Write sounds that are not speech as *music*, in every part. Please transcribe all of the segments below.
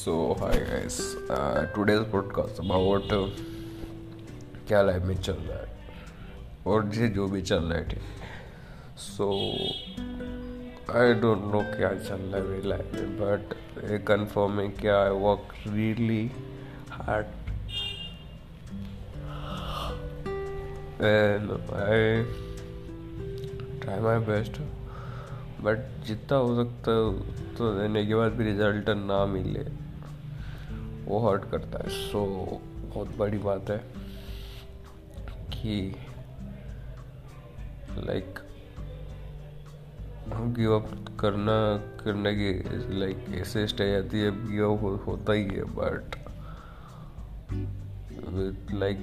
So hi guys today's podcast about क्या life में चल रहा है? और ये जो भी चल रहा है, ठीक सो आई डोंट नो क्या चल रहा है मेरी लाइफ में बट कन्फर्म है क्या I work really hard and I try my best but जितना हो सकता है तो देने के बाद भी रिज़ल्ट ना मिले। वो हर्ट करता है। सो बहुत बड़ी बात है कि लाइक गिव अप करना, करने की लाइक ऐसे स्टेज आती है गिव अप होता ही है but with like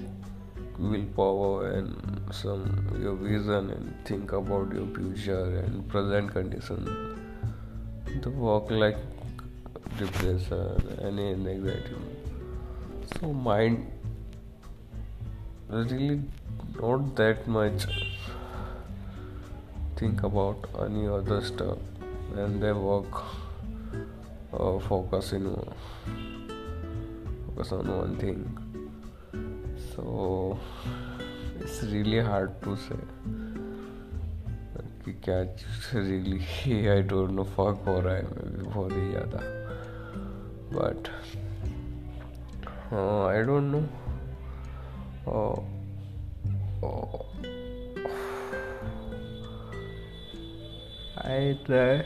willpower and some your vision and think about your future and present condition the work like depression and anxiety so mind really not that much think about any other stuff and they work uh, focus in focus on one thing so it's really hard to say कि क्या really I don't know fuck हो रहा है मैं भी बहुत ही ज़्यादा but I don't know I try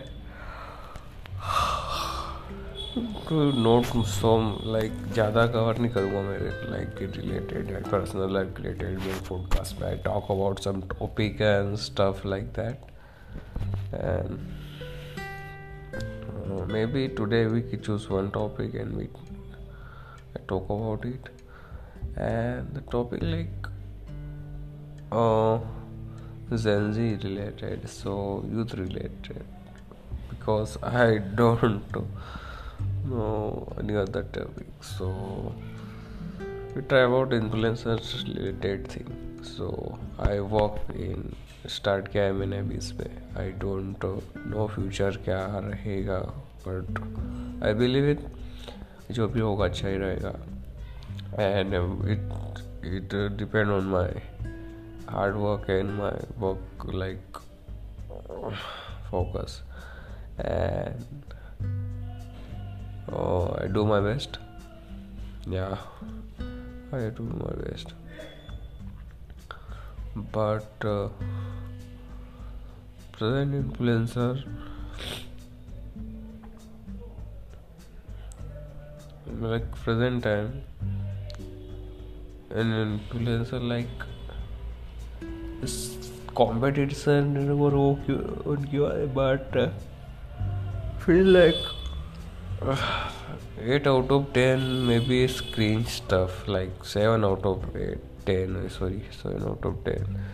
to not some like ज़्यादा कवर नहीं करूँगा मेरे लाइक के related and personal life related मेरे पॉडकास्ट में. I talk about some topic and stuff like that and maybe today we could choose one topic and we talk about it. And the topic like uh, Gen Z related so youth related. Because I don't know any other topic so we try about influencers related thing. So I work in start किया है मैंने अभी इस पर I don't know future क्या रहेगा but I believe it जो भी होगा अच्छा ही रहेगा। And it it depend on my hard work and my work like focus and I do my best या I do my best. But uh, present influencer like present time an influencer like competition और वो उनकी बात but? Feel like eight out of ten maybe screen stuff like seven out of eight ten sorry seven out of ten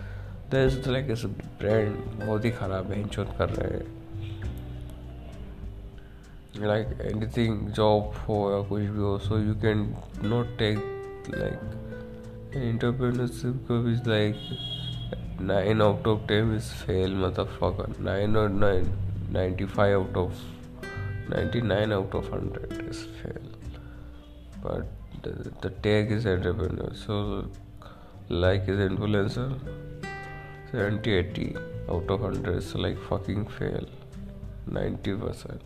तो इस तरह के सब brand बहुत ही ख़राब है इंचोत कर रहे हैं। लाइक एनी थिंग जॉब हो या कुछ भी हो so you can not take like entrepreneurship को is like nine out of ten is fail मतलब नाइन और nine ninety five out of ninety nine out of hundred is fail but the take is entrepreneur so like is influencer 70 80 out of 100 is like fucking fail. 90 percent.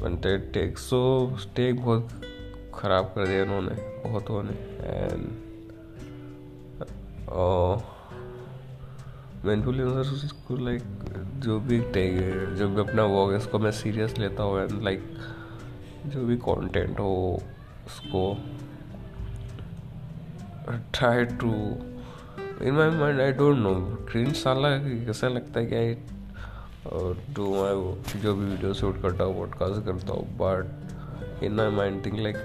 बनते take so take बहुत ख़राब कर दिया उन्होंने बहुत ने and मैं influencer को लाइक जो भी टेक जो भी अपना वर्क है, उसको मैं सीरियस लेता हूँ एंड लाइक जो भी कंटेंट हो, उसको try to in my mind I don't know cringe साला कैसा लगता है क्या डू माई जो भी वीडियो शूट करता हूँ पॉडकास्ट करता हूँ but in my mind think like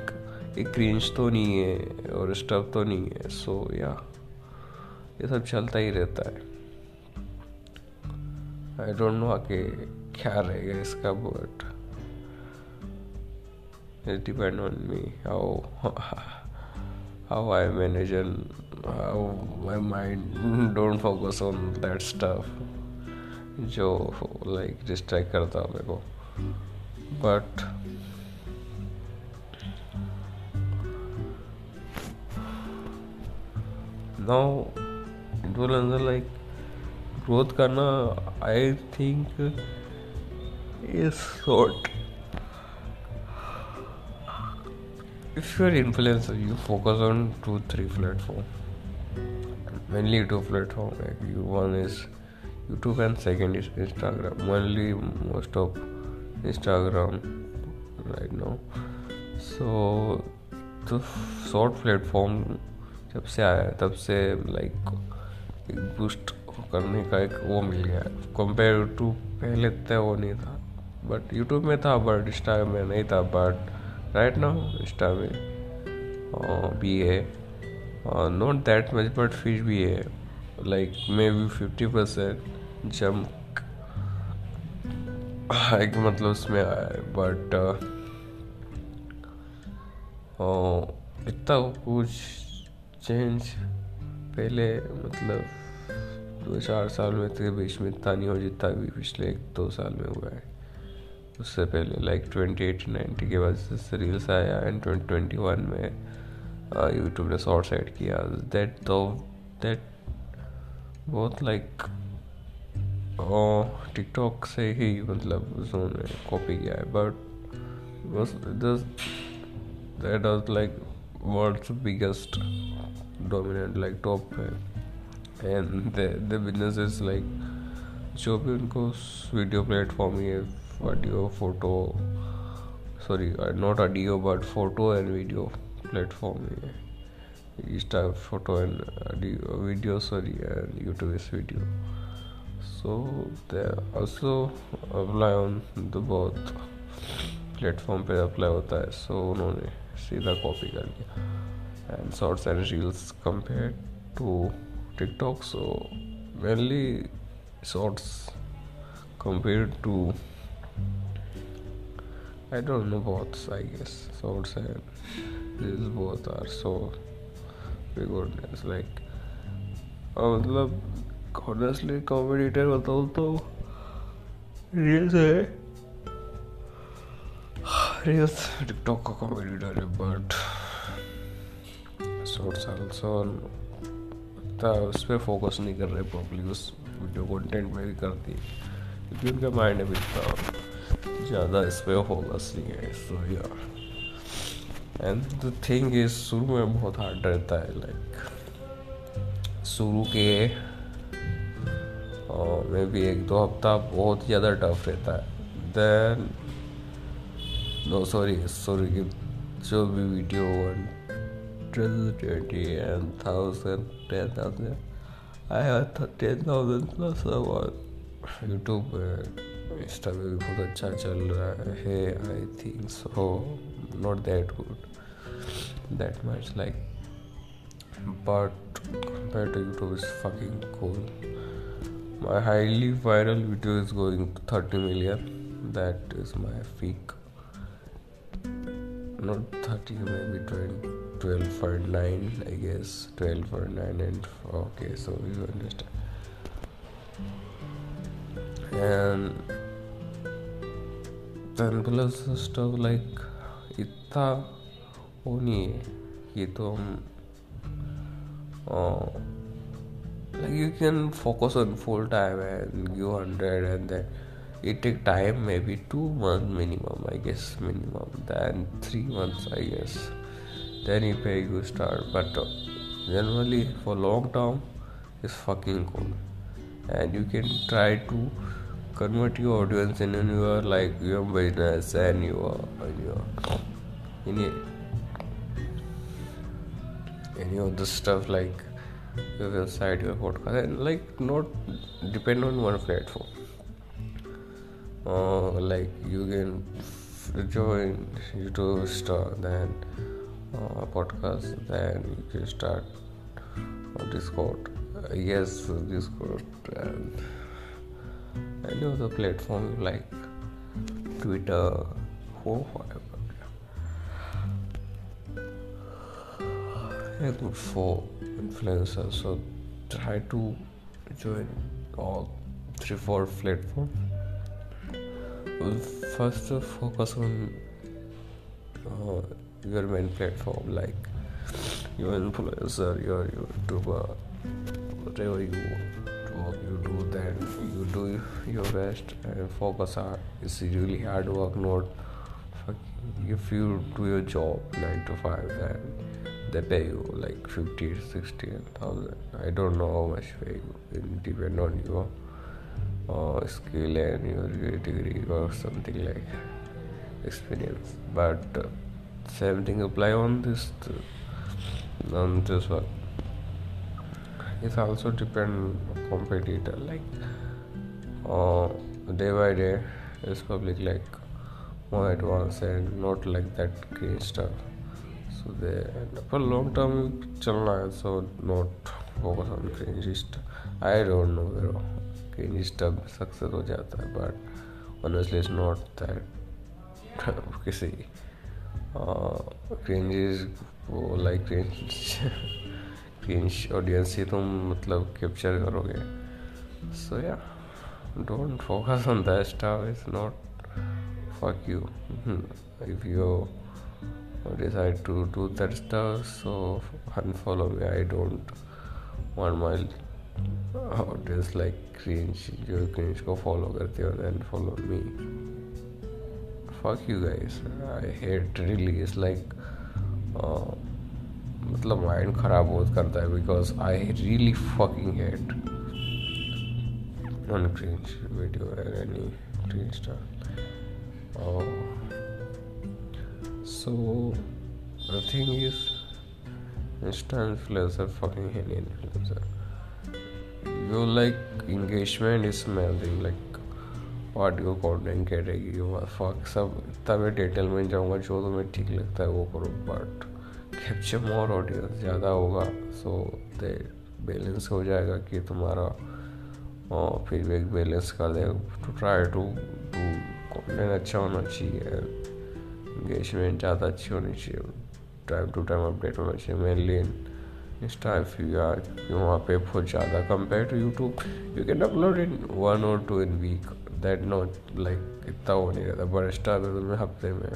एक क्रींच तो नहीं है और स्टफ़ तो नहीं है. सो so, या yeah, ये सब चलता ही रहता है. आई डोंट नो आके क्या रहेगा इसका but it depend on me. How *laughs* how I manage my mind don't focus on that stuff जो लाइक डिस्ट्रैक्ट करता मेरे को। बट नाउ इट विल अंदर लाइक ग्रोथ करना I think is short if your influence you focus on two three platform mainly two platform like you one is youtube and second is instagram mainly most of instagram right now so the short platform जब से आया तब से like एक boost करने का एक वो मिल गया है कंपेयर टू पहले तो वो नहीं था बट यूट्यूब में था बट इंस्टाग्राम में नहीं था but right now Istami uh, BA uh, not that much but fish BA like maybe 50% jump एक मतलब उसमें आया है। बट इतना कुछ चेंज पहले मतलब दो चार साल में थे बीच में इतना नहीं हो जितना भी पिछले एक दो साल में हुआ है। उससे पहले लाइक ट्वेंटी एटी नाइन्टी के बाद से रील्स आया एंड ट्वेंटी ट्वेंटी वन में यूट्यूब ने शॉर्ट्स ऐड किया। दैट तो दैट बहुत लाइक टिकटॉक से ही मतलब उन्होंने कॉपी किया है। But that was like world's biggest dominant like top है। And the business is like जो भी उनको वीडियो प्लेटफॉर्म ये photo sorry not uh, but photo and photo platform में Insta photo and video sorry and YouTube is video so they also apply on the बहुत platform पे apply होता है। So so, उन्होंने सीधा कॉपी कर लिया। And shorts and reels compare to TikTok so mainly shorts compare to I don't know बहुत I guess shorts and both are so good. It's like मतलब ऑनेस्टली कॉम्पिटिटर बताऊँ तो रील्स है reels TikTok का competitor है but shorts also उस पर focus नहीं कर रहे प्रॉपरली उस वीडियो कंटेंट में भी करती क्योंकि उनका माइंड है इतना ज़्यादा इस पर फोकस नहीं है सो यार एंड द थिंग इज़ शुरू में बहुत हार्ड रहता है लाइक शुरू के मे भी एक दो हफ़्ता बहुत ज़्यादा टफ रहता है। देन नो सॉरी सॉरी जो भी video one twenty and thousand ten thousand I have ten thousand plus YouTube Insta पे भी बहुत अच्छा चल रहा है I think so not that good that much like but compared to youtube is fucking cool. My highly viral video is going to 30 million. That is my peak. Not 30 maybe 20 12 or 9 i guess. 12 or 9 and okay so you understand. And then plus stuff like था, वो है। ये तो हम you can focus on full time and give hundred and then it take time may be two month minimum I guess minimum than three months I guess then you pay you start but generally for long term is fucking cool and you can try to convert your audience in your like your business and your your any any of the stuff like your website your podcast and like not depend on one platform. Uh, like you can join youtube store then uh, podcast then you can start on discord. Uh, yes discord and any other platform like Twitter or Yeah, good for influencers. So try to join all three four platforms. First, focus on uh, your main platform like your influencer your youtuber whatever you work you do then you do your best and focus on it's really hard work not if you do your job 9 to 5 then they pay you like 50 60 thousand. I don't know how much pay you it depend on your uh, skill and your degree or something like experience. But uh, same thing apply on this uh, on this one. It's also depend competitor like uh, day by day is public like more advanced and not like that green stuff so they for long term chalna hai so not focus on cringy stuff I don't know bro stuff success हो जाता है but honestly it's not that किसी cringes वो like cringe cringe audience ही तुम मतलब capture करोगे so या don't focus on that stuff it's not fuck you if you decide to do that stuff so unfollow me i don't want my audience like cringe जो cringe को follow करते हो then follow me fuck you guys I hate really it's like uh, मतलब mind ख़राब बहुत करता है because I really fucking hate cringe video or any cringe stuff uh, so, the thing is insta influencer fucking any influencer you like, engagement is amazing, like audio content category fuck सब, तब detail में जाऊँगा, जो तुम्हें ठीक लगता है, वो करो बट कैप्चर मोर ऑडियंस ज़्यादा होगा सो दे बैलेंस हो जाएगा कि तुम्हारा फीडबैक बैलेंस कर दे to try to to content अच्छा होना चाहिए। इंगेजमेंट ज़्यादा अच्छी होनी चाहिए। टाइम टू टाइम अपडेट होना चाहिए। Mainly Insta if you are वहाँ पे बहुत ज़्यादा compare to YouTube you can upload in one और two in week that not like इतना हो नहीं रहता। बट स्टार तो में हफ़्ते में।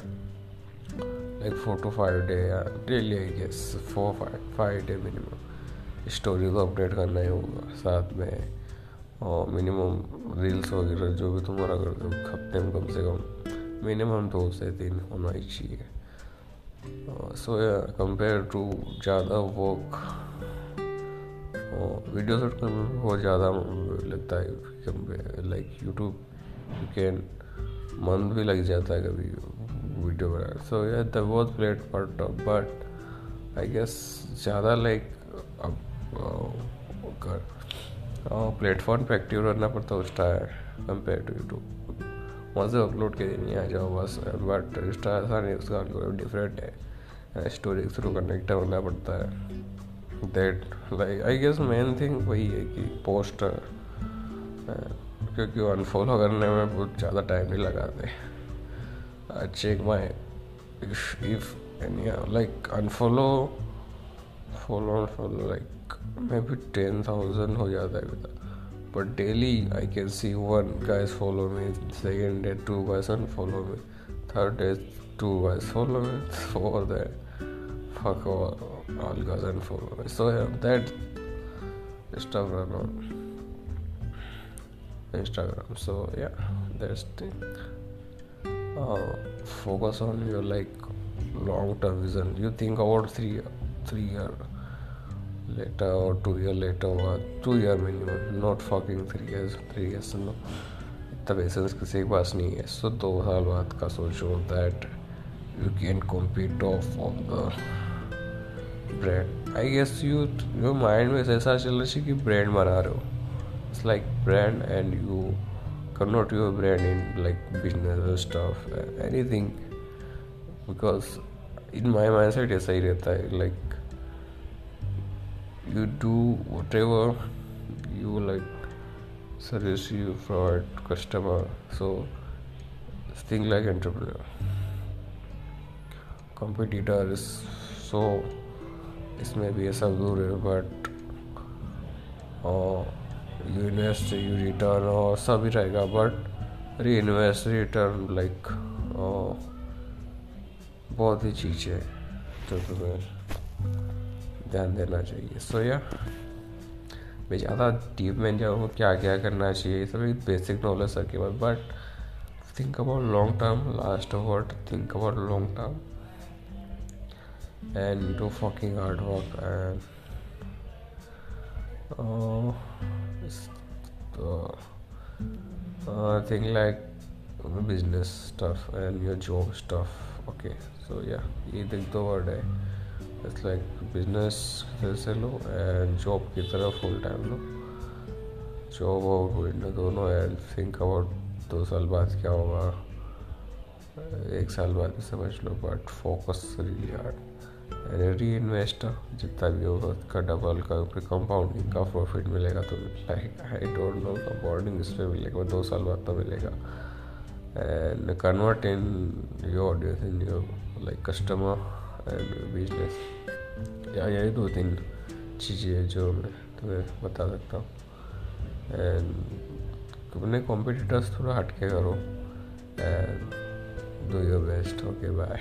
Like four to five day या daily I guess four five five day minimum story को अपडेट करना ही होगा साथ में। और मिनिमम रील्स वगैरह जो भी तुम्हारा करते हो हफ़्ते में कम से कम मिनिमम दो से तीन होना ही चाहिए सो कंपेयर टू ज़्यादा वर्क वीडियो शूट करने में बहुत ज़्यादा लगता है लाइक यूट्यूब यू कैन मन भी लग जाता है कभी वीडियो बना सो या the was plate part but I guess ज़्यादा लाइक अब प्लेटफॉर्म पे एक्टिव रहना पड़ता है उसका कंपेयर टू यूट्यूब वहाँ से अपलोड के नहीं आ जाओ बस। बट इंस्टा ऐसा नहीं उसका डिफरेंट है। स्टोरी के थ्रू कनेक्ट होना पड़ता है। That like I guess main thing वही है कि पोस्ट क्योंकि अनफॉलो करने में बहुत ज़्यादा टाइम नहीं लगाते। Check my if if like unfollow follow unfollow like may be ten thousand हो जाता है अभी but daily I can see one guys follow me, second day two guys unfollow me, third day two guys follow me, *laughs* fourth day fuck all, all guys unfollow me. So yeah, that stuff run on. Instagram. So yeah, that's the uh, focus on your like long term vision. You think about three three year later or two year two or में year minimum, not fucking three years, three years, no. तब essence किसी के पास नहीं है। सो दो साल बाद का सोचो that you can compete of of the bread I guess you your mind में ऐसा चल रहा है कि ब्रांड मना रहे हो। It's like brand and you कर not your brand in like business stuff anything because in my mindset ऐसा ही रहता है like you do whatever you like service you provide customer so think like entrepreneur competitor is so इसमें भी ऐसा दूर है but you invest you return और सभी रहेगा बट री इन्वेस्ट रिटर्न लाइक बहुत ही चीज़ है जो तुम्हें ध्यान देना चाहिए। सो या मैं ज़्यादा डीप में जाऊँ वो क्या क्या करना चाहिए ये सब एक बेसिक नॉलेज सर के पास but think about long term last word think about long term and do fucking hard work and I think like business stuff and your job stuff okay so yeah ये दिख दो word है। It's like business फिर से लो and job की तरफ़ full time लो। जॉब और दोनों एंड थिंक अबाउट दो साल बाद क्या होगा। एक साल बाद भी समझ लो but focus really hard reinvest जितना भी होगा उसका डबल का फिर कंपाउंडिंग का प्रॉफिट मिलेगा तो like I don't know compounding इस पर मिलेगा, दो साल बाद तो मिलेगा। And convert in your audience in your like customer business या यही दो तीन चीज़ें जो मैं तुम्हें बता सकता हूँ। एंड अपने कॉम्पिटिटर्स थोड़ा हटके करो। And do your best okay bye